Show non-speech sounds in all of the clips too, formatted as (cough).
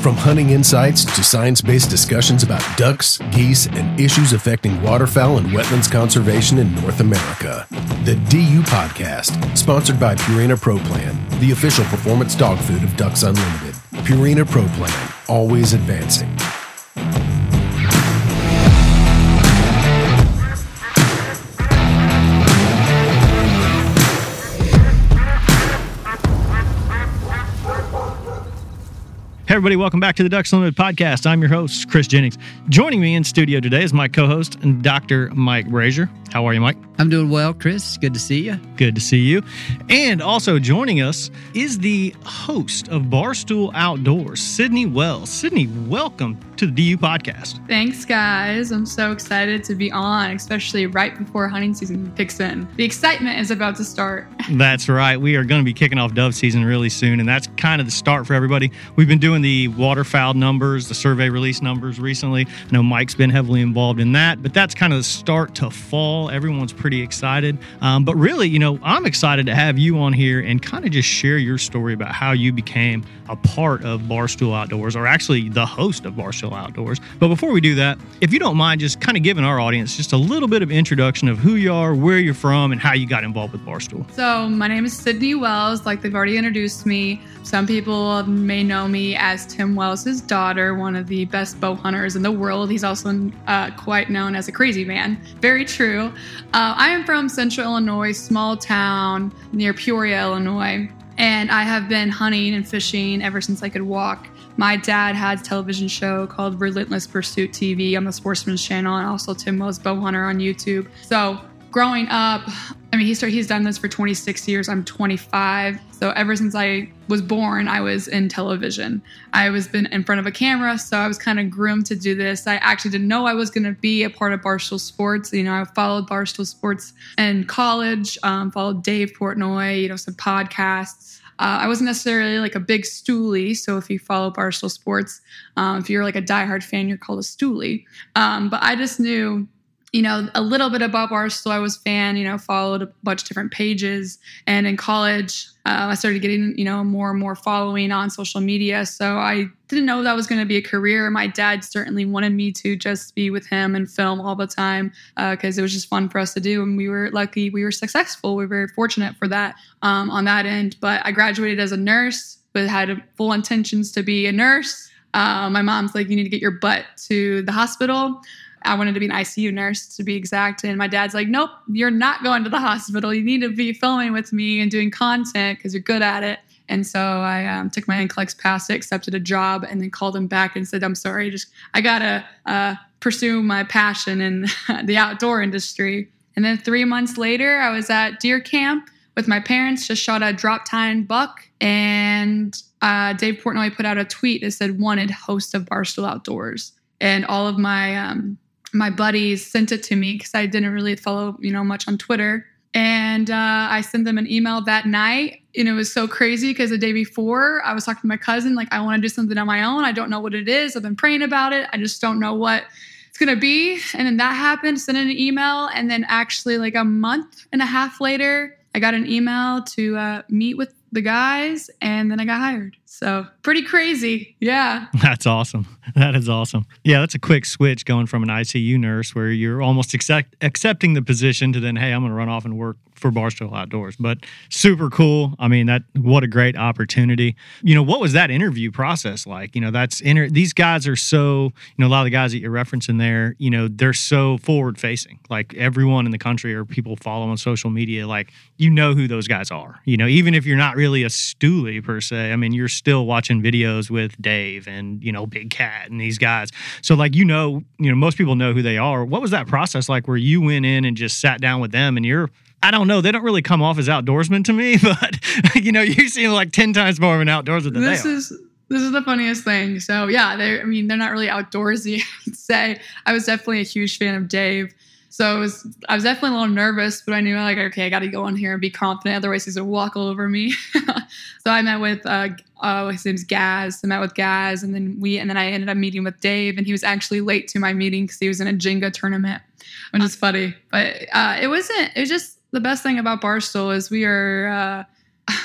From hunting insights to science based discussions about ducks, geese, and issues affecting waterfowl and wetlands conservation in North America. The DU Podcast, sponsored by Purina Pro Plan, the official performance dog food of Ducks Unlimited. Purina Pro Plan, always advancing. Hey, everybody, welcome back to the Ducks Unlimited podcast. I'm your host, Chris Jennings. Joining me in studio today is my co host, Dr. Mike Brasher. How are you, Mike? I'm doing well, Chris. Good to see you. Good to see you. And also joining us is the host of Barstool Outdoors, Sydnie Wells. Sydnie, welcome to the DU podcast. Thanks, guys. I'm so excited to be on, especially right before hunting season kicks in. The excitement is about to start. (laughs) that's right. We are going to be kicking off dove season really soon, and that's kind of the start for everybody. We've been doing the waterfowl numbers, the survey release numbers recently. I know Mike's been heavily involved in that, but that's kind of the start to fall Everyone's pretty excited. Um, but really, you know, I'm excited to have you on here and kind of just share your story about how you became a part of Barstool Outdoors, or actually the host of Barstool Outdoors. But before we do that, if you don't mind just kind of giving our audience just a little bit of introduction of who you are, where you're from, and how you got involved with Barstool. So, my name is Sydnie Wells, like they've already introduced me. Some people may know me as Tim Wells' daughter, one of the best bow hunters in the world. He's also uh, quite known as a crazy man. Very true. Uh, I am from Central Illinois, small town near Peoria, Illinois, and I have been hunting and fishing ever since I could walk. My dad had a television show called Relentless Pursuit TV on the Sportsman's Channel, and also Tim Wells Bow Hunter on YouTube. So growing up, I mean, he he's done this for 26 years. I'm 25. So ever since I was born, I was in television. I was been in front of a camera, so I was kind of groomed to do this. I actually didn't know I was going to be a part of Barstool Sports. You know, I followed Barstool Sports in college, um, followed Dave Portnoy, you know, some podcasts. Uh, I wasn't necessarily like a big stoolie. So if you follow Barstool Sports, um, if you're like a diehard fan, you're called a stoolie. Um, but I just knew you know, a little bit about Barstool. I was fan, you know, followed a bunch of different pages. And in college, uh, I started getting, you know, more and more following on social media. So I didn't know that was going to be a career. My dad certainly wanted me to just be with him and film all the time because uh, it was just fun for us to do. And we were lucky, we were successful. We were very fortunate for that um, on that end. But I graduated as a nurse, but had full intentions to be a nurse Uh, my mom's like, you need to get your butt to the hospital. I wanted to be an ICU nurse to be exact. And my dad's like, nope, you're not going to the hospital. You need to be filming with me and doing content because you're good at it. And so I um, took my NCLEX pass, accepted a job, and then called him back and said, I'm sorry, just I gotta uh, pursue my passion in (laughs) the outdoor industry. And then three months later, I was at deer camp with my parents, just shot a drop tine buck. And uh, Dave Portnoy put out a tweet that said, wanted host of Barstool Outdoors. And all of my um, my buddies sent it to me because I didn't really follow, you know, much on Twitter. And uh, I sent them an email that night. And it was so crazy because the day before I was talking to my cousin, like, I want to do something on my own. I don't know what it is. I've been praying about it. I just don't know what it's going to be. And then that happened, sent an email. And then actually, like a month and a half later, I got an email to uh, meet with the guys. And then I got hired. So pretty crazy. Yeah. (laughs) That's awesome. That is awesome. Yeah, that's a quick switch going from an ICU nurse where you're almost accept, accepting the position to then, hey, I'm going to run off and work for Barstool Outdoors. But super cool. I mean, that what a great opportunity. You know, what was that interview process like? You know, that's inter- these guys are so, you know, a lot of the guys that you're referencing there, you know, they're so forward facing. Like everyone in the country or people follow on social media, like you know who those guys are. You know, even if you're not really a stoolie per se, I mean, you're still watching videos with Dave and, you know, Big Cat and these guys. So like you know, you know, most people know who they are. What was that process like where you went in and just sat down with them and you're I don't know. They don't really come off as outdoorsmen to me, (laughs) but you know, you seem like ten times more of an outdoorsman than this they are. is this is the funniest thing. So yeah, they I mean they're not really outdoorsy. (laughs) I'd say I was definitely a huge fan of Dave. So it was, I was definitely a little nervous, but I knew like, okay, I got to go in here and be confident. Otherwise, he's gonna walk all over me. (laughs) so I met with, uh, uh, his name's Gaz. I met with Gaz, and then we, and then I ended up meeting with Dave, and he was actually late to my meeting because he was in a Jenga tournament, which is funny. But uh, it wasn't. It was just the best thing about Barstool is we are. Uh,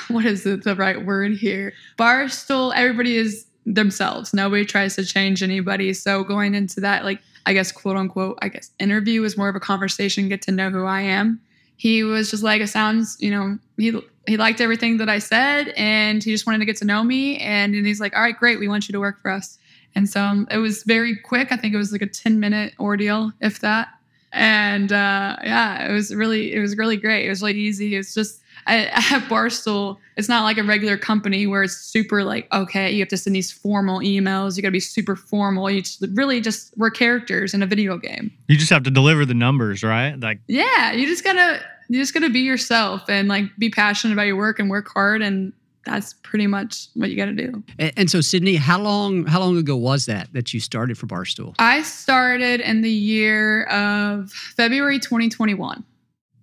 (laughs) what is the right word here? Barstool. Everybody is themselves. Nobody tries to change anybody. So going into that, like I guess, quote unquote, I guess, interview was more of a conversation, get to know who I am. He was just like, it sounds, you know, he he liked everything that I said, and he just wanted to get to know me. And, and he's like, all right, great, we want you to work for us. And so um, it was very quick. I think it was like a 10 minute ordeal, if that. And uh, yeah, it was really, it was really great. It was really easy. It's just at, at Barstool, it's not like a regular company where it's super like, okay, you have to send these formal emails. You got to be super formal. You just really just we're characters in a video game. You just have to deliver the numbers, right? Like, yeah, you just gotta you just gotta be yourself and like be passionate about your work and work hard and that's pretty much what you got to do. And, and, so, Sydnie, how long how long ago was that that you started for Barstool? I started in the year of February 2021.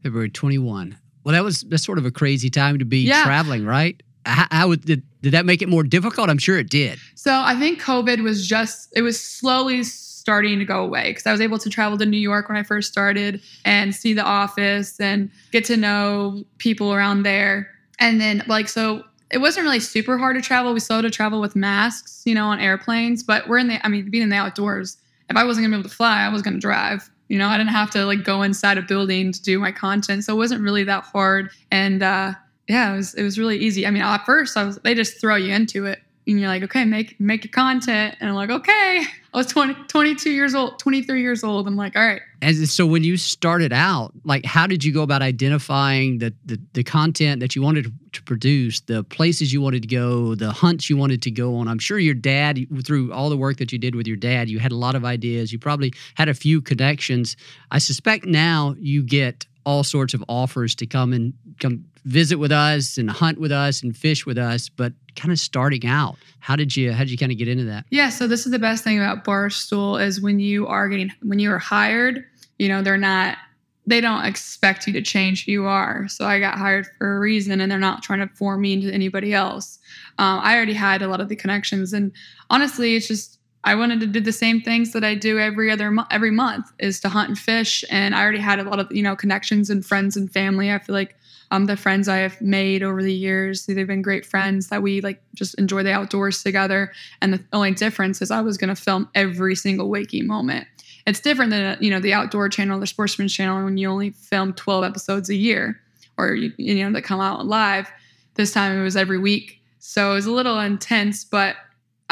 February 21. Well, that was that's sort of a crazy time to be yeah. traveling, right? How, how did did that make it more difficult? I'm sure it did. So I think COVID was just it was slowly starting to go away because I was able to travel to New York when I first started and see the office and get to know people around there. And then like so it wasn't really super hard to travel. We still had to travel with masks, you know, on airplanes, but we're in the I mean, being in the outdoors, if I wasn't gonna be able to fly, I was gonna drive. You know, I didn't have to like go inside a building to do my content, so it wasn't really that hard. And uh, yeah, it was it was really easy. I mean, at first, I was they just throw you into it, and you're like, okay, make make your content, and I'm like, okay. I was 20, 22 years old, 23 years old. I'm like, all right. And so when you started out, like, how did you go about identifying the, the, the content that you wanted to produce, the places you wanted to go, the hunts you wanted to go on? I'm sure your dad, through all the work that you did with your dad, you had a lot of ideas. You probably had a few connections. I suspect now you get all sorts of offers to come and come visit with us and hunt with us and fish with us but kind of starting out. How did you how did you kind of get into that? Yeah so this is the best thing about barstool is when you are getting when you are hired you know they're not they don't expect you to change who you are. So i got hired for a reason and they're not trying to form me into anybody else. Um, i already had a lot of the connections and honestly it's just I wanted to do the same things that I do every other mo- every month is to hunt and fish and I already had a lot of you know connections and friends and family I feel like um, the friends I have made over the years. They've been great friends that we like just enjoy the outdoors together. And the only difference is I was going to film every single waking moment. It's different than you know the outdoor channel, the sportsman's channel, when you only film 12 episodes a year, or you, you know that come out live. This time it was every week, so it was a little intense, but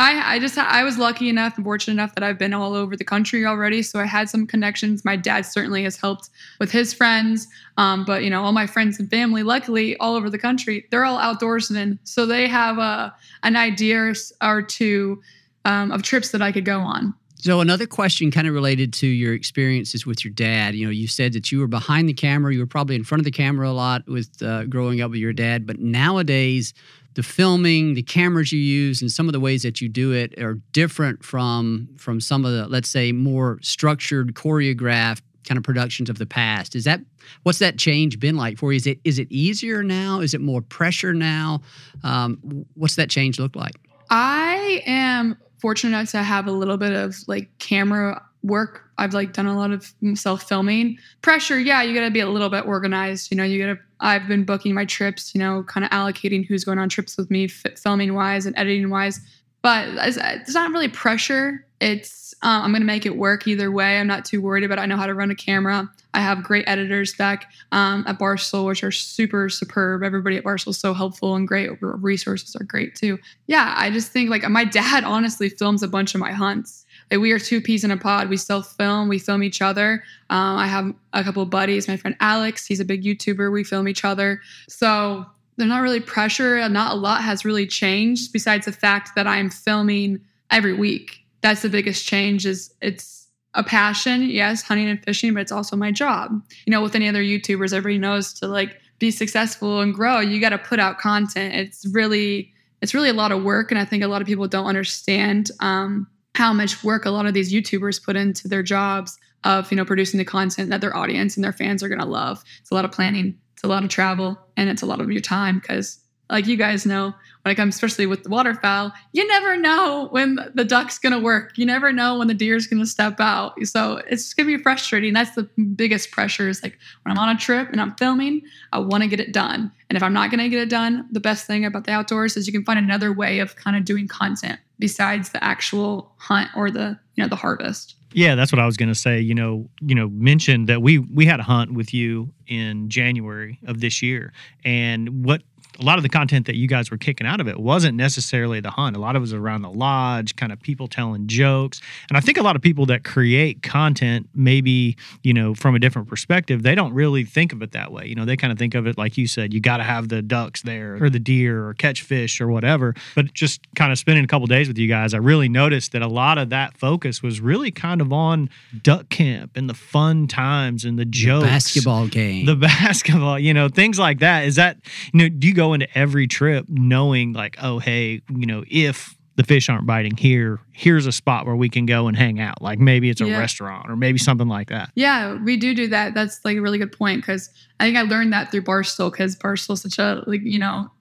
I, I just I was lucky enough and fortunate enough that I've been all over the country already, so I had some connections. My dad certainly has helped with his friends, um, but you know all my friends and family, luckily all over the country, they're all outdoorsmen, so they have a an idea or two um, of trips that I could go on. So another question kind of related to your experiences with your dad. You know, you said that you were behind the camera, you were probably in front of the camera a lot with uh, growing up with your dad, but nowadays the filming, the cameras you use, and some of the ways that you do it are different from from some of the let's say more structured, choreographed kind of productions of the past. Is that what's that change been like for you? Is it is it easier now? Is it more pressure now? Um, what's that change look like? I am fortunate enough to have a little bit of like camera work. I've like done a lot of self filming. Pressure, yeah, you got to be a little bit organized. You know, you got to. I've been booking my trips. You know, kind of allocating who's going on trips with me, filming wise and editing wise. But it's, it's not really pressure. It's um, I'm going to make it work either way. I'm not too worried about. it. I know how to run a camera. I have great editors back um, at Barstool, which are super superb. Everybody at Barstool is so helpful and great. Resources are great too. Yeah, I just think like my dad (laughs) honestly films a bunch of my hunts. We are two peas in a pod. We self film. We film each other. Um, I have a couple buddies. My friend Alex, he's a big YouTuber. We film each other. So there's not really pressure. Not a lot has really changed besides the fact that I'm filming every week. That's the biggest change. Is it's a passion, yes, hunting and fishing, but it's also my job. You know, with any other YouTubers, everybody knows to like be successful and grow, you got to put out content. It's really, it's really a lot of work, and I think a lot of people don't understand um, how much work a lot of these YouTubers put into their jobs of you know producing the content that their audience and their fans are going to love. It's a lot of planning, it's a lot of travel, and it's a lot of your time because like you guys know when it comes especially with the waterfowl. You never know when the duck's going to work. You never know when the deer's going to step out. So it's going to be frustrating. That's the biggest pressure is like when i'm on a trip and i'm filming i want to get it done. And if i'm not going to get it done the best thing about the outdoors is you can find another way of kind of doing content besides the actual hunt or the you know the harvest. Yeah, that's what I was going to say. You know, you know, mentioned that we we had a hunt with you in January of this year, and what a lot of the content that you guys were kicking out of it wasn't necessarily the hunt. A lot of it was around the lodge, kind of people telling jokes. And I think a lot of people that create content, maybe, you know, from a different perspective, they don't really think of it that way. You know, they kind of think of it like you said, you got to have the ducks there or the deer or catch fish or whatever. But just kind of spending a couple days with you guys, I really noticed that a lot of that focus was really kind of on duck camp and the fun times and the jokes. The basketball game. The (laughs) basketball, you know, things like that. Is that, you know, do you go into every trip knowing like, oh, hey, you know, if the fish aren't biting here, here's a spot where we can go and hang out. Like maybe it's a yeah. restaurant or maybe something like that. Yeah, we do do that. That's like a really good point because I think I learned that through Barstool because Barstool's such a like you know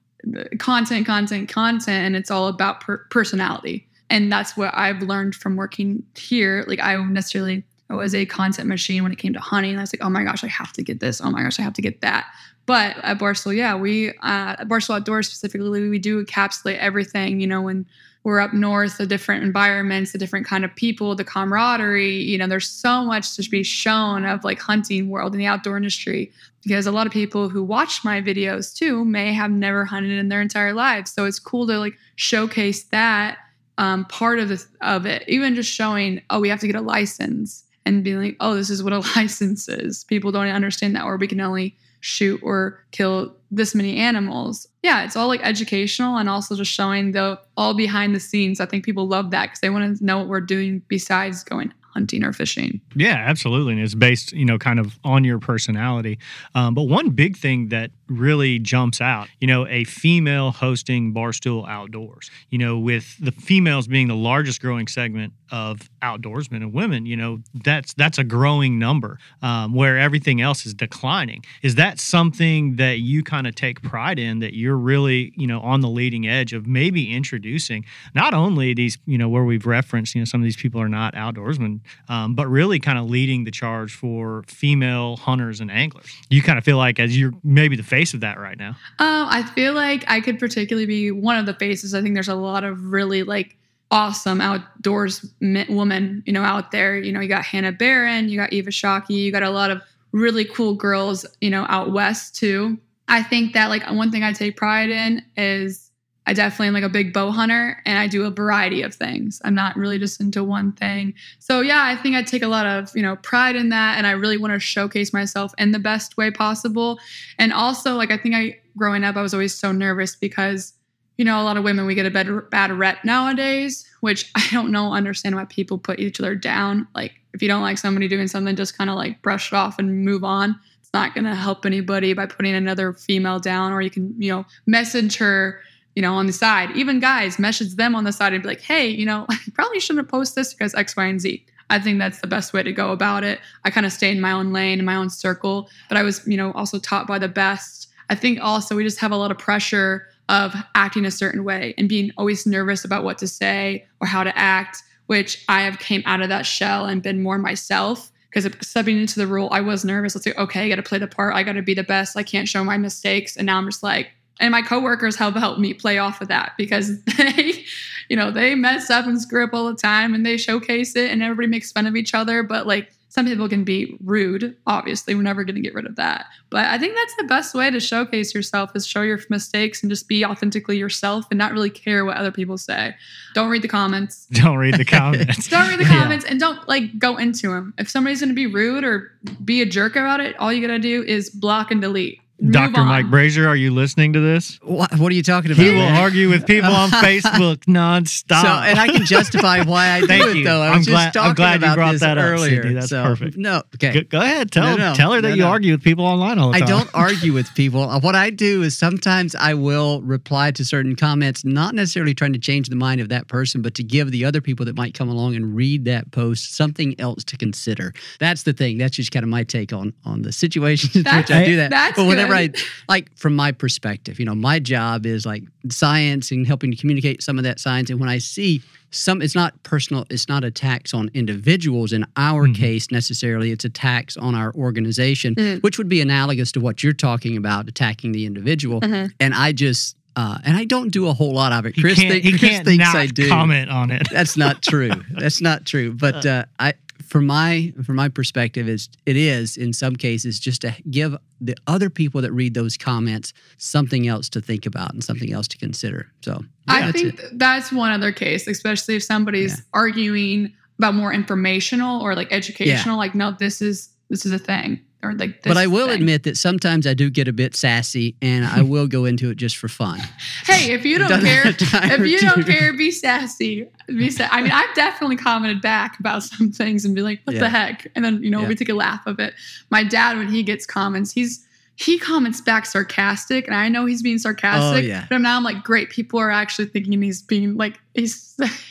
content, content, content, and it's all about per- personality. And that's what I've learned from working here. Like I necessarily I was a content machine when it came to hunting. I was like, oh my gosh, I have to get this. Oh my gosh, I have to get that. But at Barstool, yeah, we uh, at Barstool Outdoors specifically, we do encapsulate everything. You know, when we're up north, the different environments, the different kind of people, the camaraderie. You know, there's so much to be shown of like hunting world in the outdoor industry because a lot of people who watch my videos too may have never hunted in their entire lives. So it's cool to like showcase that um, part of the, of it. Even just showing, oh, we have to get a license and being like, oh, this is what a (laughs) license is. People don't understand that, or we can only shoot or kill this many animals. Yeah, it's all like educational and also just showing the all behind the scenes. I think people love that because they want to know what we're doing besides going hunting or fishing. Yeah, absolutely. And it's based, you know, kind of on your personality. Um, but one big thing that really jumps out, you know, a female hosting Barstool Outdoors, you know, with the females being the largest growing segment of outdoorsmen and women, you know, that's that's a growing number um, where everything else is declining. Is that something that you kind of take pride in that you're really, you know, on the leading edge of maybe introducing not only these, you know, where we've referenced, you know, some of these people are not outdoorsmen, um, but really kind of leading the charge for female hunters and anglers. You kind of feel like as you're maybe the face of that right now. Um, I feel like I could particularly be one of the faces. I think there's a lot of really like awesome outdoors women, you know, out there. You know, you got Hannah Barron, you got Eva Shockey, you got a lot of really cool girls, you know, out west too. I think that like one thing I take pride in is I definitely am like a big bow hunter and I do a variety of things. I'm not really just into one thing. So yeah, I think I take a lot of, you know, pride in that and I really want to showcase myself in the best way possible. And also like I think I growing up I was always so nervous because you know, a lot of women we get a bad bad rep nowadays, which (laughs) I don't know understand why people put each other down. Like if you don't like somebody doing something, just kind of like brush it off and move on. It's not going to help anybody by putting another female down or you can, you know, message her you know, on the side. Even guys message them on the side and be like, hey, you know, (laughs) I probably shouldn't post this because X, Y, and Z. I think that's the best way to go about it. I kind of stay in my own lane, in my own circle, but I was, you know, also taught by the best. I think also we just have a lot of pressure of acting a certain way and being always nervous about what to say or how to act, which I have came out of that shell and been more myself because stepping into the role, I was nervous. Let's say, okay, I got to play the part. I got to be the best. I can't show my mistakes. And now I'm just like, and my coworkers have helped me play off of that because (laughs) they you know they mess up and screw up all the time and they showcase it and everybody makes fun of each other. But like some people can be rude obviously. We're never going to get rid of that. But i think that's the best way to showcase yourself is show your mistakes and just be authentically yourself and not really care what other people say. Don't read the comments. (laughs) Don't read the comments. (laughs) Don't read the comments yeah. and don't like go into them if somebody's going to be rude or be a jerk about it all you got to do is block and delete Dr. Mike Brasher, are you listening to this? What, what are you talking about? He will argue with people on (laughs) Facebook nonstop. So, and I can justify why I (laughs) do Thank it, you. though. I I'm was glad, just talking I'm glad about you brought that earlier. up, Sydnie. That's so, perfect. No, okay. Go, go ahead. Tell, no, no, tell her that no, you no. argue with people online all the time. I don't argue with people. Uh, What I do is sometimes I will reply to certain comments, not necessarily trying to change the mind of that person, but to give the other people that might come along and read that post something else to consider. That's the thing. That's just kind of my take on on the (laughs) situation in which I do that. that's but whenever I like from my perspective, you know, my job is like science and helping to communicate some of that science. And when I see some, it's not personal, it's not attacks on individuals in our Mm-hmm. case necessarily, it's attacks on our organization, Mhm. which would be analogous to what you're talking about, attacking the individual. Mhm. And I just, uh, and I don't do a whole lot of it. He Chris, can't, think- he Chris can't thinks not I do. comment on it. That's not true. That's not true. (laughs) But uh, I, from my from my perspective, is it is in some cases just to give the other people that read those comments something else to think about and something else to consider. So I that's think it. that's one other case, especially if somebody's Yeah. arguing about more informational or like educational. Like, no, this is this is a thing, or like. This but I will thing. admit that sometimes I do get a bit sassy, and I will go into it just for fun. (laughs) Hey, if you don't care, that a time if you don't care, be sassy. Be sa- I mean, I've definitely commented back about (laughs) some things and be like, "What Yeah. the heck?" And then you know Yeah. we take a laugh of it. My dad, when he gets comments, he's he comments back sarcastic, and I know he's being sarcastic. Oh, yeah. But now I'm like, great, people are actually thinking he's being like he's (laughs)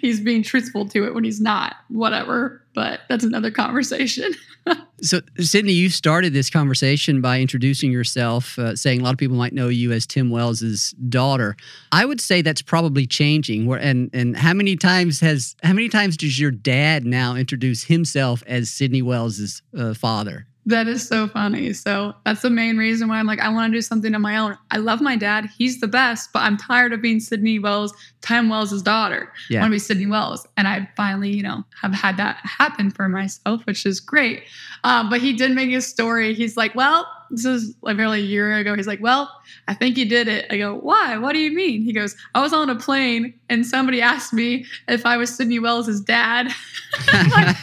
he's being truthful to it when he's not. Whatever. But that's another conversation. (laughs) So, Sydnie, you started this conversation by introducing yourself, uh, saying a lot of people might know you as Tim Wells's daughter. I would say that's probably changing. Where and and how many times has how many times does your dad now introduce himself as Sydnie Wells's uh, father? That is so funny. So that's the main reason why I'm like, I want to do something on my own. I love my dad. He's the best, but I'm tired of being Sydnie Wells, Tim Wells' daughter. Yeah. I want to be Sydnie Wells. And I finally, you know, have had that happen for myself, which is great. Um, but he did make a story. He's like, well, this is like barely a year ago. He's like, well, I think you did it. I go, why? What do you mean? He goes, I was on a plane and somebody asked me if I was Sydnie Wells' dad. (laughs) Like,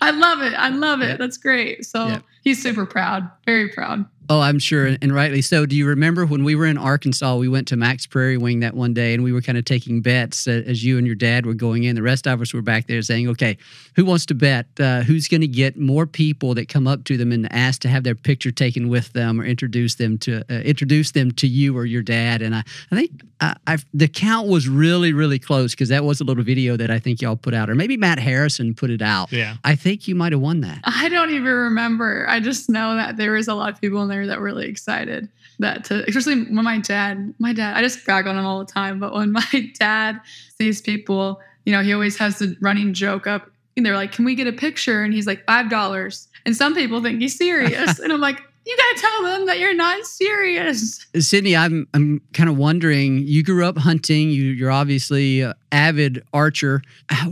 I love it. I love it. That's great. So Yeah. he's super proud, very proud. Oh, I'm sure, and rightly so. Do you remember when we were in Arkansas? We went to Mack's Prairie Wing that one day, and we were kind of taking bets uh, as you and your dad were going in. The rest of us were back there saying, "Okay, who wants to bet? Uh, who's going to get more people that come up to them and ask to have their picture taken with them or introduce them to uh, introduce them to you or your dad?" And I, I think uh, I, the count was really, really close because that was a little video that I think y'all put out, or maybe Matt Harrison put it out. Yeah. I think you might have won that. I don't even remember. I just know that there was a lot of people in there that were really excited that to, especially when my dad, my dad, I just brag on him all the time, but when (laughs) my dad sees people, you know, he always has the running joke up and they're like, can we get a picture? And he's like, $5. And some people think he's serious. (laughs) and I'm like, you gotta tell them that you're not serious. Sydnie, I'm I'm kind of wondering. You grew up hunting. You, you're obviously an avid archer.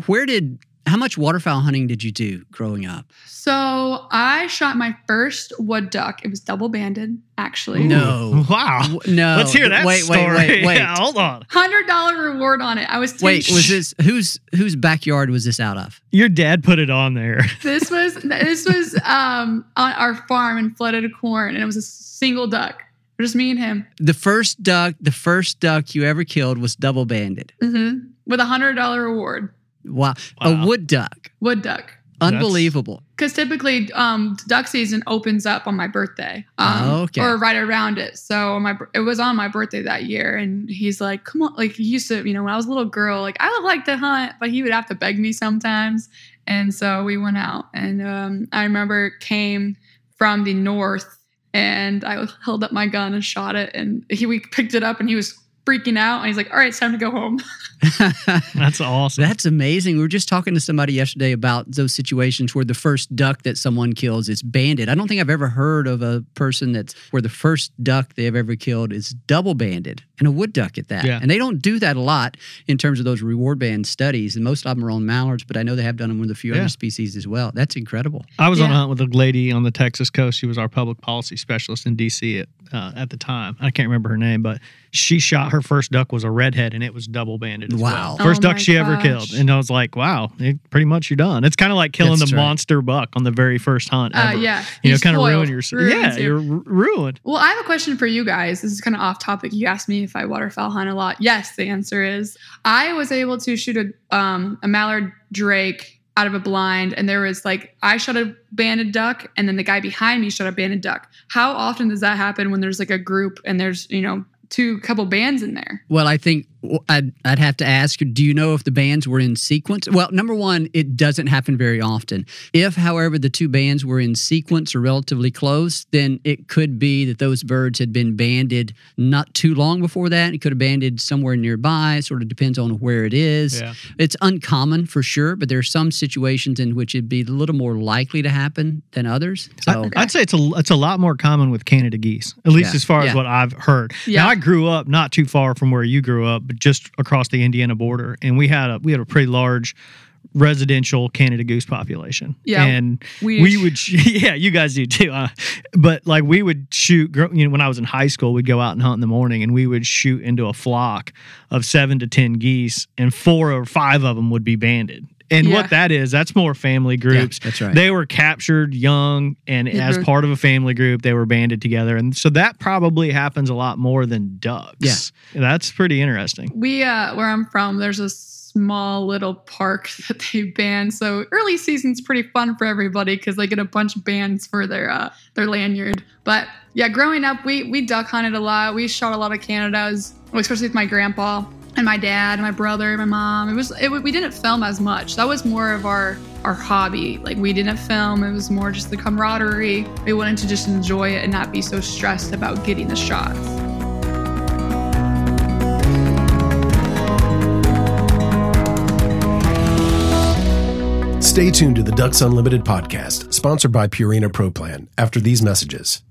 Where did How much waterfowl hunting did you do growing up? So I shot my first wood duck. It was double banded, actually. No. (laughs) Wow. No. Let's hear that wait, story. Wait, wait, wait. (laughs) Yeah, hold on. Hundred dollar reward on it. I was wait. Was this whose whose backyard was this out of? Your dad put it on there. (laughs) This was this was um on our farm in flooded corn, and it was a single duck. Just me and him. The first duck, the first duck you ever killed was double banded. Mm-hmm. With a hundred dollar reward. Wow. wow. A wood duck. Wood duck. Unbelievable. Because typically, um, duck season opens up on my birthday, um, oh, okay. or right around it. So my it was on my birthday that year, and he's like, "Come on!" Like he used to, you know, when I was a little girl, like I would like to hunt, but he would have to beg me sometimes. And so we went out, and um, I remember it came from the north, and I held up my gun and shot it, and he we picked it up, and he was freaking out, and he's like, "All right, it's time to go home." (laughs) That's awesome. That's amazing. We were just talking to somebody yesterday about those situations where the first duck that someone kills is banded. I don't think I've ever heard of a person that's where the first duck they've ever killed is double banded and a wood duck at that. Yeah. And they don't do that a lot in terms of those reward band studies. And most of them are on mallards, but I know they have done them with a few Yeah. other species as well. That's incredible. I was on a hunt with a lady on the Texas coast. She was our public policy specialist in DC at, uh, at the time. I can't remember her name, but she shot her first duck was a redhead and it was double banded. Wow. Well. First Oh duck my she ever killed. And I was like, wow, it, pretty much you're done. It's kind of like killing That's the right. monster buck on the very first hunt. Uh, yeah, You know, kind of ruin your. Yeah, you. you're ru- ruined. Well, I have a question for you guys. This is kind of off topic. You asked me if I waterfowl hunt a lot. Yes, the answer is I was able to shoot a um, a mallard drake out of a blind, and there was like I shot a banded duck, and then the guy behind me shot a banded duck. How often does that happen when there's like a group and there's you know two couple bands in there? Well, I think I'd, I'd have to ask do you know if the bands were in sequence? Well, number one, it doesn't happen very often. If, however, the two bands were in sequence or relatively close, then it could be that those birds had been banded not too long before that. It could have banded somewhere nearby. It sort of depends on where it is. Yeah. It's uncommon for sure, but there are some situations in which it'd be a little more likely to happen than others. So, I, would say it's a it's a lot more common with Canada geese, at least Yeah. as far as what I've heard. Yeah. Now I grew up not too far from where you grew up, but just across the Indiana border, and we had a we had a pretty large residential Canada goose population. Yeah, and we- we, would (laughs) yeah you guys do too. Uh, but like we would shoot. You know, when I was in high school, we'd go out and hunt in the morning, and we would shoot into a flock of seven to ten geese, and four or five of them would be banded. And Yeah. what that is, that's more family groups. that's right. They were captured young, and as Mhm. part of a family group, they were banded together, and so that probably happens a lot more than ducks. Yeah, that's pretty interesting. We uh where I'm from, there's a small little park (laughs) that they ban. So early season's pretty fun for everybody because they get a bunch of bands for their uh their lanyard. But yeah, growing up, we we duck hunted a lot. We shot a lot of Canadas, especially with my grandpa and my dad, and my brother, and my mom. It was it, we didn't film as much. That was more of our our hobby. Like we didn't film. It was more just the camaraderie. We wanted to just enjoy it and not be so stressed about getting the shots. Stay tuned to the Ducks Unlimited podcast, sponsored by Purina Pro Plan, after these messages.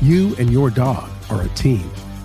You and your dog are a team.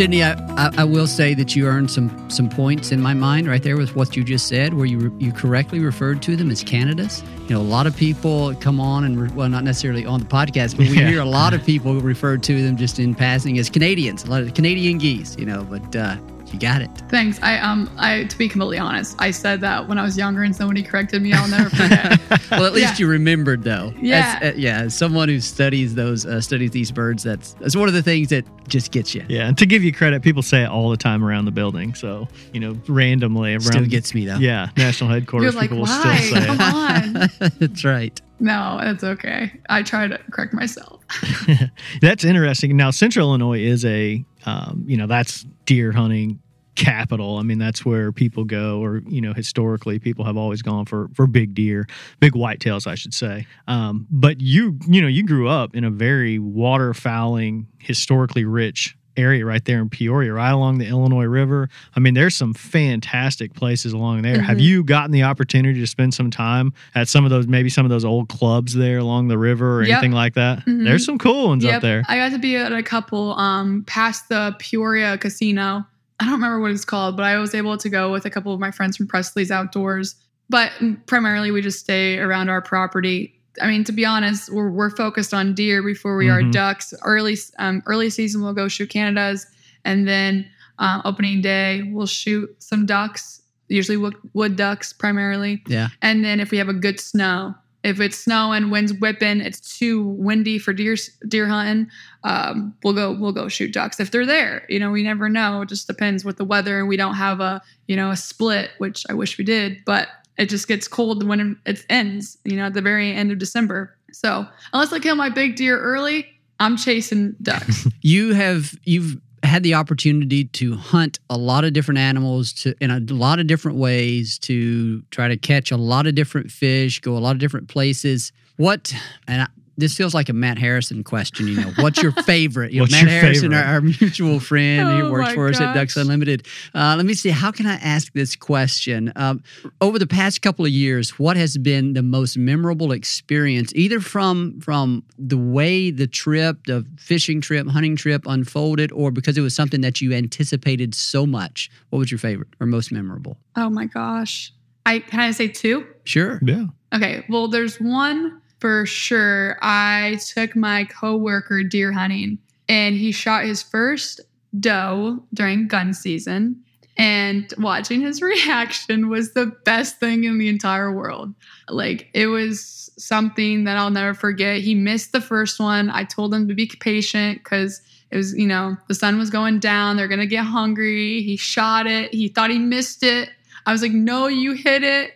Sydnie, I, I, I, will say that you earned some some points in my mind right there with what you just said, where you re, you correctly referred to them as Canadas. You know, a lot of people come on and re, well, not necessarily on the podcast, but we yeah. hear a lot of people refer to them just in passing as Canadians, a lot of Canadian geese. You know, but uh, you got it. Thanks. I um I to be completely honest, I said that when I was younger and somebody corrected me. I'll never forget. (laughs) well, at least yeah. you remembered though. Yeah. As, uh, yeah. As someone who studies those uh, studies these birds, that's that's one of the things that just gets you. Yeah. And to give you credit, people say it all the time around the building. So you know, randomly around. Still gets me though. Yeah. National headquarters. You're like, people why? will still say Come on. (laughs) that's right. No, it's okay. I try to correct myself. (laughs) that's interesting. Now, Central Illinois is a, um, you know, that's deer hunting capital. I mean, that's where people go, or you know, historically, people have always gone for for big deer, big whitetails, I should say. Um, but you, you know, you grew up in a very waterfowling, historically rich area right there in Peoria, right along the Illinois River. I mean, there's some fantastic places along there. Mm-hmm. Have you gotten the opportunity to spend some time at some of those, maybe some of those old clubs there along the river or yep. anything like that? Mm-hmm. There's some cool ones yep. up there. I got to be at a couple um, past the Peoria Casino. I don't remember what it's called, but I was able to go with a couple of my friends from Presley's Outdoors. But primarily, we just stay around our property. I mean, to be honest, we're, we're focused on deer before we mm-hmm. are ducks. Early um, early season, we'll go shoot Canadas, and then uh, opening day, we'll shoot some ducks. Usually wood, wood ducks primarily. Yeah. And then if we have a good snow, if it's snowing, winds whipping, it's too windy for deer deer hunting, um, we'll go we'll go shoot ducks if they're there. You know, we never know. It just depends with the weather, and we don't have a you know a split, which I wish we did, but it just gets cold when it ends. You know, at the very end of December. So unless I kill my big deer early, I'm chasing ducks. (laughs) you have you've had the opportunity to hunt a lot of different animals to in a lot of different ways to try to catch a lot of different fish, go a lot of different places. What and I, this feels like a Matt Harrison question. You know, what's your favorite? You know, Matt Harrison, our, our, mutual friend, oh he works for gosh. us at Ducks Unlimited. Uh, let me see. How can I ask this question? Um, over the past couple of years, what has been the most memorable experience, either from from the way the trip, the fishing trip, hunting trip unfolded, or because it was something that you anticipated so much? What was your favorite or most memorable? Oh my gosh! I can I say two? Sure. Yeah. Okay. Well, there's one for sure. I took my coworker deer hunting and he shot his first doe during gun season. And watching his (laughs) reaction was the best thing in the entire world. Like, it was something that I'll never forget. He missed the first one. I told him to be patient because it was, you know, the sun was going down. They're going to get hungry. He shot it. He thought he missed it. I was like, no, you hit it.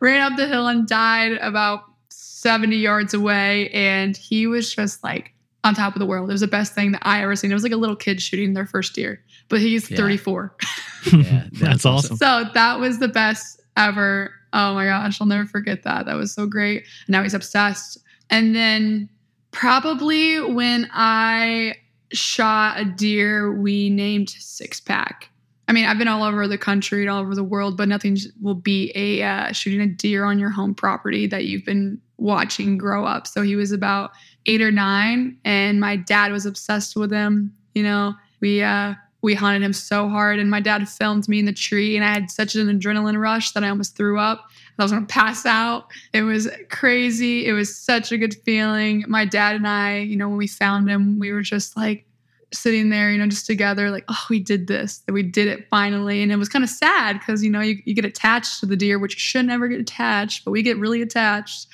Ran up the hill and died about 70 yards away. And he was just like on top of the world. It was the best thing that I ever seen. It was like a little kid shooting their first deer, but he's yeah. 34. (laughs) yeah, that's awesome. So that was the best ever. Oh my gosh, I'll never forget that. That was so great. now he's obsessed. And then probably when I shot a deer, we named Six Pack. I mean, I've been all over the country and all over the world, but nothing will be a uh, shooting a deer on your home property that you've been watching grow up. So he was about eight or nine, and my dad was obsessed with him. You know, we uh, we hunted him so hard, and my dad filmed me in the tree, and I had such an adrenaline rush that I almost threw up. I was gonna pass out. It was crazy. It was such a good feeling. My dad and I, you know, when we found him, we were just like sitting there, you know, just together, like, oh, we did this, we did it finally. And it was kind of sad because, you know, you, you get attached to the deer, which you should never get attached, but we get really attached.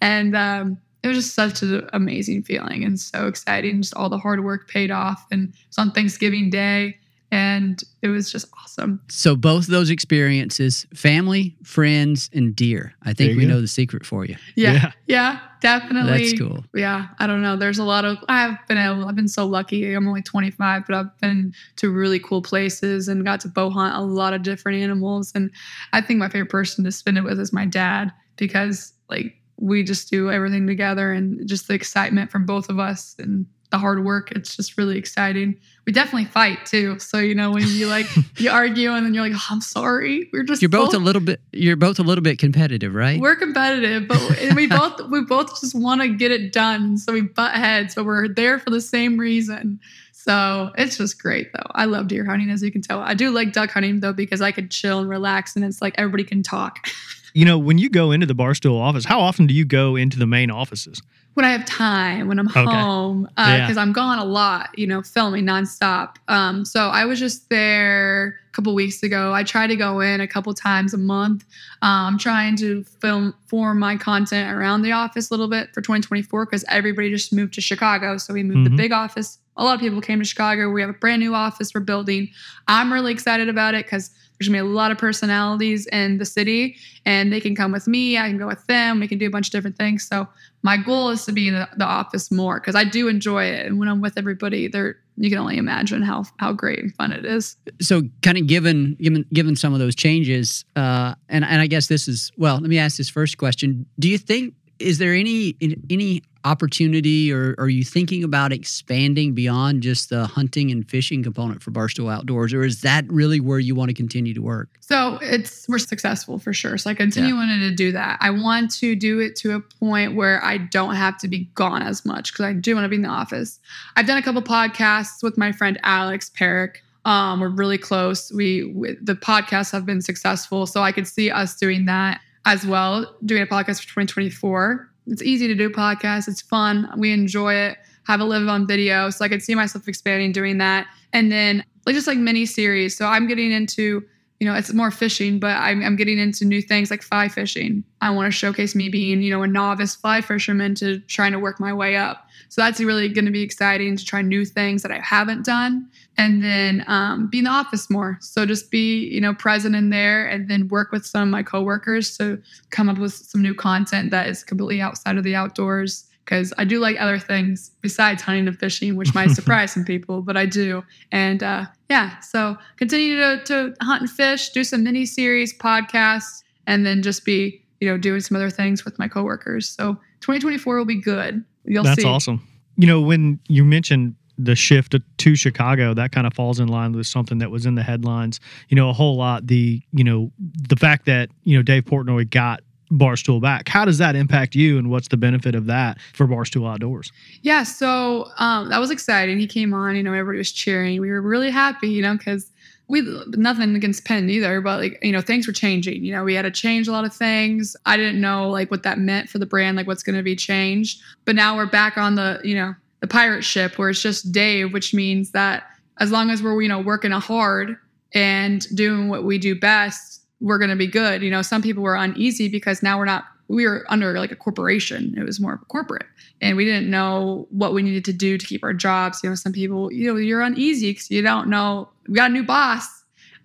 And um, it was just such an amazing feeling and so exciting. Just all the hard work paid off. And it was on Thanksgiving Day. And it was just awesome. So both those experiences, family, friends, and deer. I think we go. know the secret for you. Yeah, yeah, yeah, definitely. That's cool. Yeah, I don't know. There's a lot of I've been able I've been so lucky. I'm only 25, but I've been to really cool places and got to bow hunt a lot of different animals. And I think my favorite person to spend it with is my dad because like we just do everything together and just the excitement from both of us and the hard work. It's just really exciting. We definitely fight too. So you know when you like (laughs) you argue and then you're like, oh, I'm sorry. We're just you're both, both, a little bit you're both a little bit competitive, right? We're competitive, but we (laughs) both we both just want to get it done. So we butt heads, but we're there for the same reason. So it's just great though. I love deer hunting, as you can tell. I do like duck hunting though because I could chill and relax, and it's like everybody can talk. you know, when you go into the Barstool office, how often do you go into the main offices? When I have time, when I'm okay. home, because uh, yeah. I'm gone a lot, you know, filming nonstop. Um, so I was just there a couple weeks ago. I try to go in a couple times a month. Um, trying to film form my content around the office a little bit for 2024 because everybody just moved to Chicago. So we moved mm-hmm. the big office. A lot of people came to Chicago. We have a brand new office we're building. I'm really excited about it because there's gonna be a lot of personalities in the city, and they can come with me. I can go with them. We can do a bunch of different things. So my goal is to be in the, office more because I do enjoy it, and when I'm with everybody, there you can only imagine how how great and fun it is. So, kind of given given given some of those changes, uh, and and I guess this is well. Let me ask this first question: Do you think is there any any opportunity or are you thinking about expanding beyond just the hunting and fishing component for Barstool Outdoors or is that really where you want to continue to work? So it's we're successful for sure. So I continue yeah. wanting to do that. I want to do it to a point where I don't have to be gone as much because I do want to be in the office. I've done a couple podcasts with my friend Alex Perick. Um, we're really close. We, we the podcasts have been successful, so I could see us doing that as well, doing a podcast for 2024. It's easy to do podcasts. It's fun. We enjoy it. Have a live on video. So I could see myself expanding doing that. And then like just like mini series. So I'm getting into, you know, it's more fishing, but I'm, I'm getting into new things like fly fishing. I want to showcase me being, you know, a novice fly fisherman to trying to work my way up. So that's really going to be exciting to try new things that I haven't done. And then um, be in the office more. So just be, you know, present in there and then work with some of my coworkers to come up with some new content that is completely outside of the outdoors. Because I do like other things besides hunting and fishing, which might (laughs) surprise some people, but I do. And uh, yeah, so continue to, to hunt and fish, do some mini series, podcasts, and then just be, you know, doing some other things with my coworkers. So 2024 will be good. You'll That's see. That's awesome. You know, when you mentioned the shift to Chicago, that kind of falls in line with something that was in the headlines. You know, a whole lot. The you know the fact that you know Dave Portnoy got Barstool back. How does that impact you, and what's the benefit of that for Barstool Outdoors? Yeah, so um, that was exciting. He came on. You know, everybody was cheering. We were really happy. You know, because we nothing against Penn either, but like you know things were changing. You know we had to change a lot of things. I didn't know like what that meant for the brand, like what's going to be changed. But now we're back on the you know the pirate ship where it's just Dave, which means that as long as we're you know working hard and doing what we do best, we're going to be good. You know some people were uneasy because now we're not we were under like a corporation. It was more of a corporate, and we didn't know what we needed to do to keep our jobs. You know, some people, you know, you're uneasy because you don't know. We got a new boss,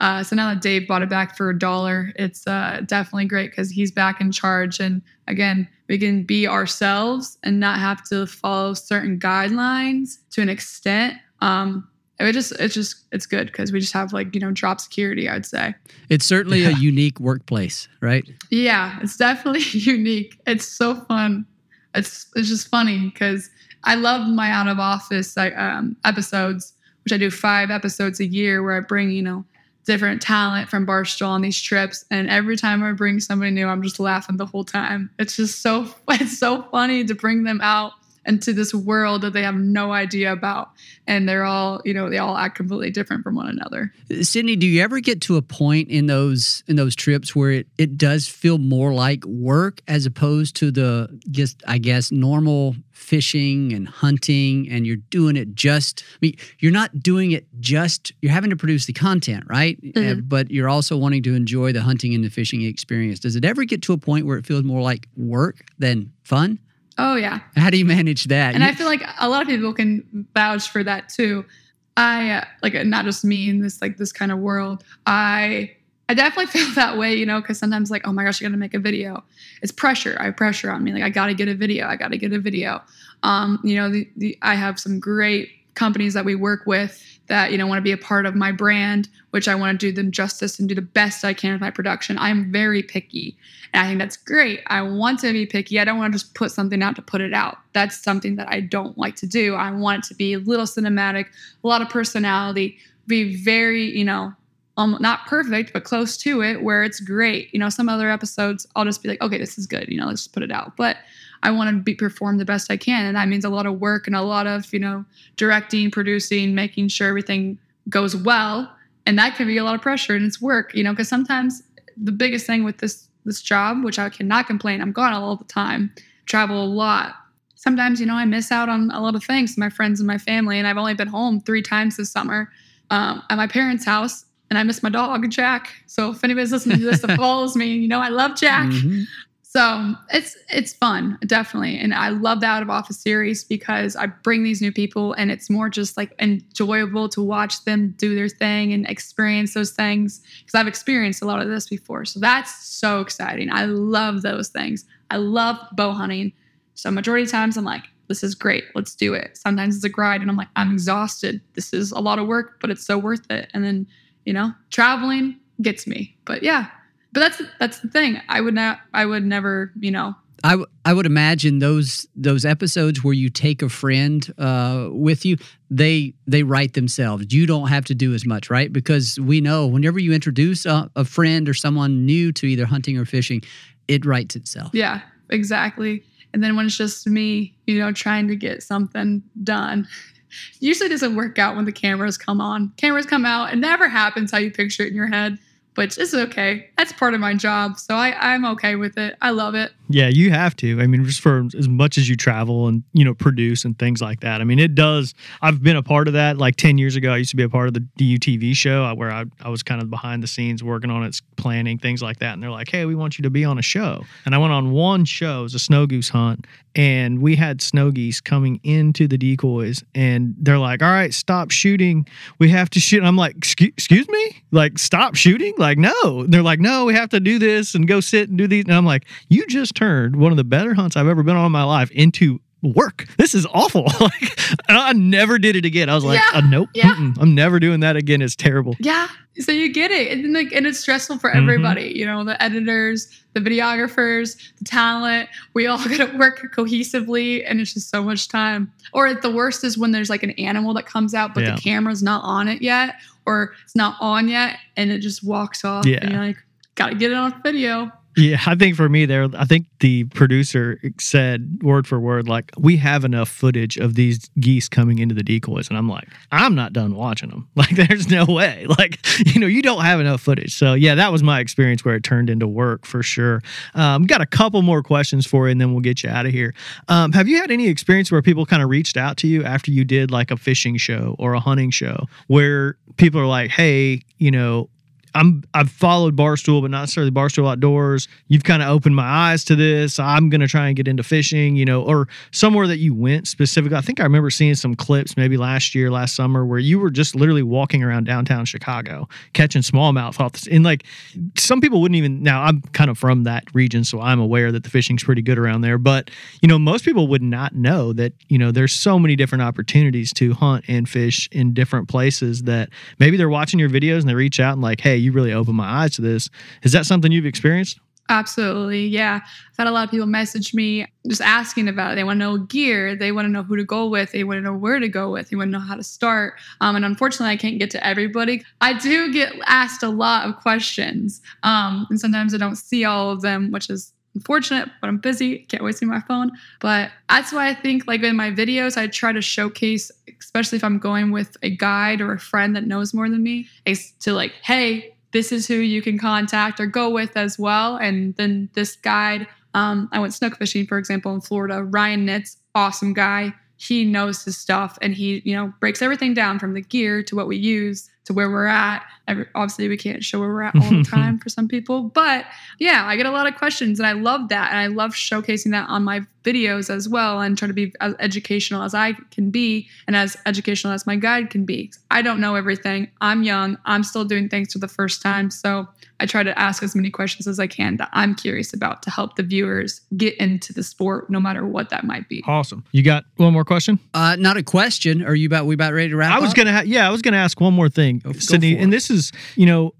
uh, so now that Dave bought it back for a dollar, it's uh, definitely great because he's back in charge. And again, we can be ourselves and not have to follow certain guidelines to an extent. Um, it just it's just it's good because we just have like you know job security i'd say it's certainly yeah. a unique workplace right yeah it's definitely (laughs) unique it's so fun it's it's just funny because i love my out of office um, episodes which i do five episodes a year where i bring you know different talent from barstool on these trips and every time i bring somebody new i'm just laughing the whole time. It's just so (laughs) it's so funny to bring them out into this world that they have no idea about. And they're all you know they all act completely different from one another. Sydnie do you ever get to a point in those in those trips where it, it does feel more like work as opposed to the just i guess normal fishing and hunting and you're doing it just i mean you're not doing it just you're having to produce the content right? Mm-hmm. uh, but you're also wanting to enjoy the hunting and the fishing experience. Does it ever get to a point where it feels more like work than fun Oh yeah. How do you manage that? And you, I feel like a lot of people can vouch for that too. I like not just me in this like this kind of world. I I definitely (laughs) feel that way, you know, because sometimes like, oh my gosh, I gotta make a video. It's pressure. I have pressure on me. Like I gotta get a video. I gotta get a video. Um, you know, the, the, I have some great companies that we work with that you know want to be a part of my brand which i want to do them justice and do the best i can with my production. I'm very picky and i think that's great. I want to be picky. I don't want to just put something out to put it out. That's something that i don't like to do. I want it to be a little cinematic a lot of personality be very you know um, not perfect but close to it where it's great you know some other episodes i'll just be like okay this is good you know let's put it out but I want to be perform the best I can, and that means a lot of work and a lot of you know directing, producing, making sure everything goes well, and that can be a lot of pressure and it's work, you know, because sometimes the biggest thing with this this job, which I cannot complain, I'm gone all the time, travel a lot. Sometimes you know I miss out on a lot of things, my friends and my family, and I've only been home three times this summer um, at my parents' house and I miss my dog, Jack. So if anybody's listening to this that (laughs) follows me, you know I love Jack. Mm-hmm. So it's it's fun, definitely. And I love the Out of Office series because I bring these new people and it's more just like enjoyable to watch them do their thing and experience those things. Because I've experienced a lot of this before. So that's so exciting. I love those things. I love bow hunting. So majority of times I'm like, this is great. Let's do it. Sometimes it's a grind and I'm like, I'm exhausted. This is a lot of work, but it's so worth it. And then, you know, traveling gets me. But yeah, but that's that's the thing. I would not. I would never. You know. I, w- I would imagine those those episodes where you take a friend uh, with you, they they write themselves. You don't have to do as much, right? Because we know whenever you introduce a, a friend or someone new to either hunting or fishing, it writes itself. Yeah, exactly. And then when it's just me, you know, trying to get something done, usually doesn't work out when the cameras come on. Cameras come out, it never happens how you picture it in your head but it's okay. That's part of my job. So I, I'm okay with it. I love it. Yeah, you have to. I mean, just for as much as you travel and, you know, produce and things like that. I mean, it does. I've been a part of that. Like 10 years ago, I used to be a part of the DUTV show where I, I was kind of behind the scenes working on its planning, things like that. And they're like, hey, we want you to be on a show. And I went on one show, it was a snow goose hunt. And we had snow geese coming into the decoys. And they're like, all right, stop shooting. We have to shoot. And I'm like, excuse me? Like, stop shooting? Like, no. They're like, no, we have to do this and go sit and do these. And I'm like, you just turned one of the better hunts I've ever been on in my life into work. This is awful. (laughs) like I never did it again. I was like, yeah, uh, nope, yeah. I'm never doing that again. It's terrible. Yeah. So you get it, and like, and it's stressful for everybody. Mm-hmm. You know, the editors, the videographers, the talent. We all (laughs) got to work cohesively, and it's just so much time. Or at the worst is when there's like an animal that comes out, but yeah. the camera's not on it yet, or it's not on yet, and it just walks off. Yeah. And you're like, gotta get it on video. Yeah, I think for me there, I think the producer said word for word, like, we have enough footage of these geese coming into the decoys. And I'm like, I'm not done watching them. (laughs) Like, there's no way. (laughs) Like, you know, you don't have enough footage. So, yeah, that was my experience where it turned into work for sure. Um, got a couple more questions for you and then we'll get you out of here. Um, have you had any experience where people kind of reached out to you after you did like a fishing show or a hunting show where people are like, hey, you know, I'm I've followed Barstool, but not necessarily Barstool Outdoors. You've kind of opened my eyes to this. I'm gonna try and get into fishing, you know, or somewhere that you went specifically. I think I remember seeing some clips maybe last year, last summer, where you were just literally walking around downtown Chicago catching smallmouth off the and like some people wouldn't even now I'm kind of from that region, so I'm aware that the fishing's pretty good around there. But you know, most people would not know that, you know, there's so many different opportunities to hunt and fish in different places that maybe they're watching your videos and they reach out and like, hey, you really opened my eyes to this. Is that something you've experienced? Absolutely. Yeah. I've had a lot of people message me just asking about it. They want to know gear. They want to know who to go with. They want to know where to go with. They want to know how to start. Um, and unfortunately, I can't get to everybody. I do get asked a lot of questions. Um, and sometimes I don't see all of them, which is unfortunate, but I'm busy. Can't always see my phone. But that's why I think, like in my videos, I try to showcase, especially if I'm going with a guide or a friend that knows more than me, is to like, hey, this is who you can contact or go with as well. And then this guide, um, I went snook fishing, for example, in Florida. Ryan Nitz, awesome guy. He knows his stuff and he, you know, breaks everything down from the gear to what we use to where we're at obviously, we can't show where we're at all the (laughs) time for some people, but yeah, I get a lot of questions, and I love that, and I love showcasing that on my videos as well, and try to be as educational as I can be, and as educational as my guide can be. I don't know everything. I'm young. I'm still doing things for the first time, so I try to ask as many questions as I can that I'm curious about to help the viewers get into the sport, no matter what that might be. Awesome. You got one more question? Uh, not a question. Are you about we about ready to wrap? I was up? gonna, ha- yeah, I was gonna ask one more thing, Go- go Sydnie. for And this is, you know,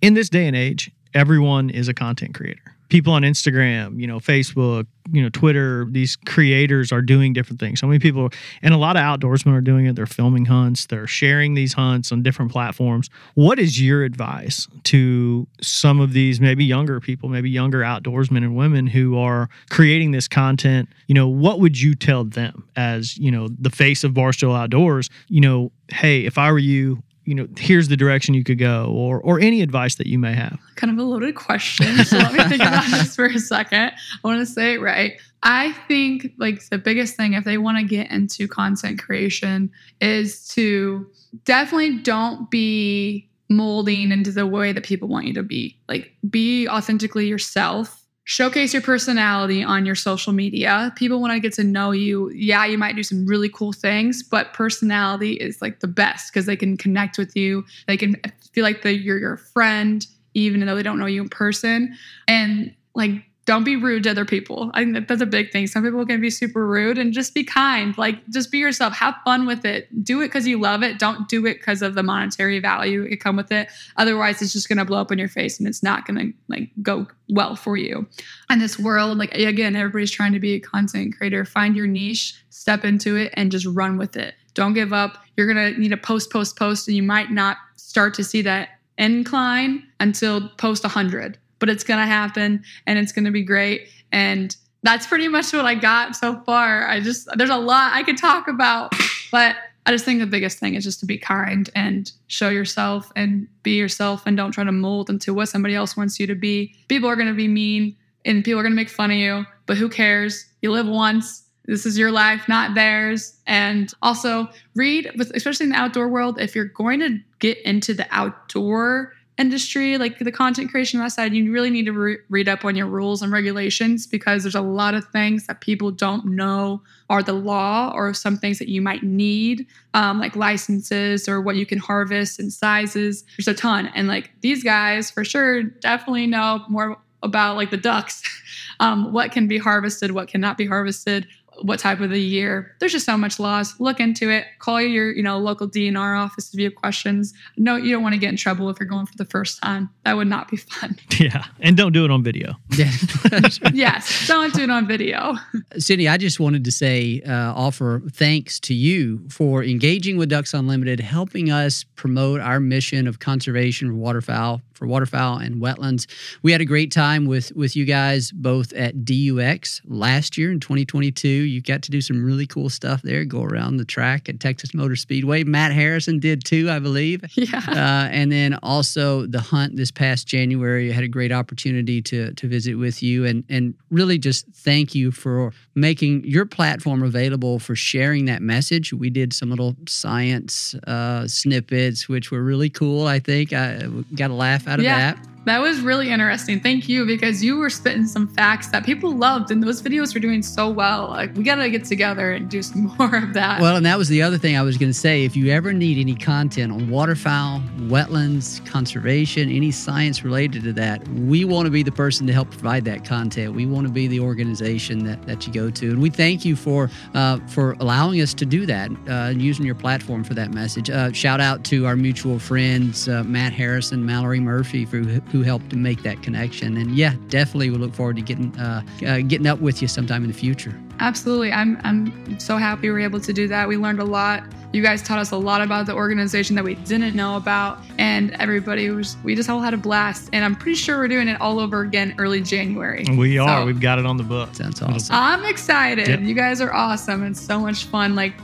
in this day and age, everyone is a content creator. People on Instagram, you know, Facebook, you know, Twitter, these creators are doing different things. So many people, and a lot of outdoorsmen are doing it. They're filming hunts, they're sharing these hunts on different platforms. What is your advice to some of these maybe younger people, maybe younger outdoorsmen and women who are creating this content? You know, what would you tell them as, you know, the face of Barstool Outdoors? You know, hey, if I were you, you know, here's the direction you could go, or or any advice that you may have. kind of a loaded question. So let me think about this for a second. I want to say it right. I think like the biggest thing if they want to get into content creation is to definitely don't be molding into the way that people want you to be. Like be authentically yourself. Showcase your personality on your social media. People want to get to know you. Yeah, you might do some really cool things, but personality is like the best because they can connect with you. They can feel like they you're your friend even though they don't know you in person. And like, don't be rude to other people. I think that's a big thing. Some people can be super rude and just be kind. Like, just be yourself. Have fun with it. Do it because you love it. Don't do it because of the monetary value it come with it. Otherwise, it's just gonna blow up in your face and it's not gonna like go well for you. And this world, like again, everybody's trying to be a content creator. Find your niche, step into it, and just run with it. Don't give up. You're gonna need to post, post, post, and you might not start to see that incline until post 100 but it's going to happen and it's going to be great. And that's pretty much what i got so far. I just there's a lot i could talk about but i just think the biggest thing is just to be kind and show yourself and be yourself and don't try to mold into what somebody else wants you to be. People are going to be mean and people are going to make fun of you but who cares? You live once. This is your life, not theirs. And also read, especially in the outdoor world, if you're going to get into the outdoor industry, like the content creation side, you really need to re- read up on your rules and regulations because there's a lot of things that people don't know are the law or some things that you might need, um, like licenses or what you can harvest and sizes. There's a ton. And like these guys for sure definitely know more about like the ducks, (laughs) um, what can be harvested, what cannot be harvested, what type of the year. There's just so much laws. Look into it. Call your, you know, local DNR office if you have questions. No, you don't want to get in trouble if you're going for the first time. That would not be fun. (laughs) Yeah, and don't do it on video. Yeah. (laughs) yes, don't do it on video. (laughs) Sydnie, I just wanted to say, uh, offer thanks to you for engaging with Ducks Unlimited, helping us promote our mission of conservation for waterfowl, for waterfowl and wetlands. We had a great time with with you guys both at DUX last year in 2022. You got to do some really cool stuff there. Go around the track at Texas Motor Speedway. Matt Harrison did too, I believe. (laughs) Yeah. Uh, and then also the hunt this past January. I had a great opportunity to to visit with you and and really just thank you for making your platform available for sharing that message. We did some little science uh, snippets, which were really cool. I think I got a laugh out of Yeah. that. That was really interesting. Thank you because you were spitting some facts that people loved, and those videos were doing so well. Like we gotta get together and do some (laughs) more of that. Well, and that was the other thing I was going to say. If you ever need any content on waterfowl, wetlands, conservation, any science related to that, we want to be the person to help provide that content. We want to be the organization that, that you go to, and we thank you for uh, for allowing us to do that, uh, and using your platform for that message. Uh, shout out to our mutual friends uh, Matt Harrison, Mallory Murphy, for, who helped to make that connection. And yeah, definitely we look forward to getting uh, uh, getting up with you sometime in the future. Absolutely. I'm I'm so happy we were able to do that. We learned a lot. You guys taught us a lot about the organization that we didn't know about and everybody was we just all had a blast and I'm pretty sure we're doing it all over again early January. We are. So, We've got it on the book. Sounds awesome. I'm excited. Yep. You guys are awesome. It's so much fun like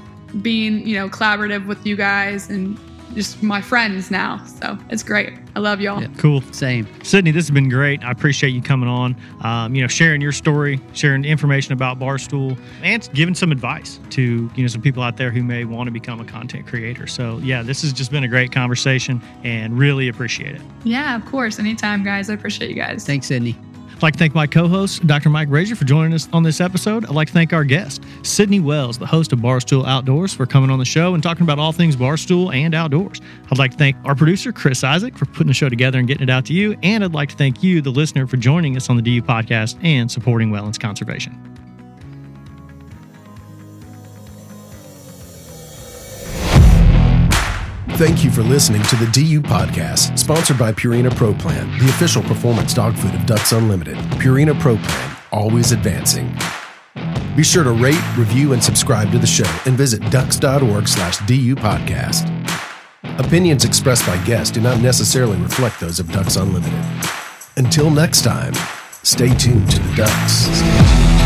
being, you know, collaborative with you guys and just my friends now. So it's great. I love y'all. Yeah. Cool. Same. Sydnie, this has been great. I appreciate you coming on, um, you know, sharing your story, sharing information about Barstool, and giving some advice to, you know, some people out there who may want to become a content creator. So, yeah, this has just been a great conversation and really appreciate it. Yeah, of course. Anytime, guys. I appreciate you guys. Thanks, Sydnie. I'd like to thank my co host, Dr. Mike Brasher, for joining us on this episode. I'd like to thank our guest, Sydnie Wells, the host of Barstool Outdoors, for coming on the show and talking about all things Barstool and outdoors. I'd like to thank our producer, Chris Isaac, for putting the show together and getting it out to you. And I'd like to thank you, the listener, for joining us on the DU podcast and supporting wetlands conservation. Thank you for listening to the DU Podcast, sponsored by Purina Pro Plan, the official performance dog food of Ducks Unlimited. Purina Pro Plan, always advancing. Be sure to rate, review, and subscribe to the show and visit ducks.org slash DU Podcast. Opinions expressed by guests do not necessarily reflect those of Ducks Unlimited. Until next time, stay tuned to the Ducks.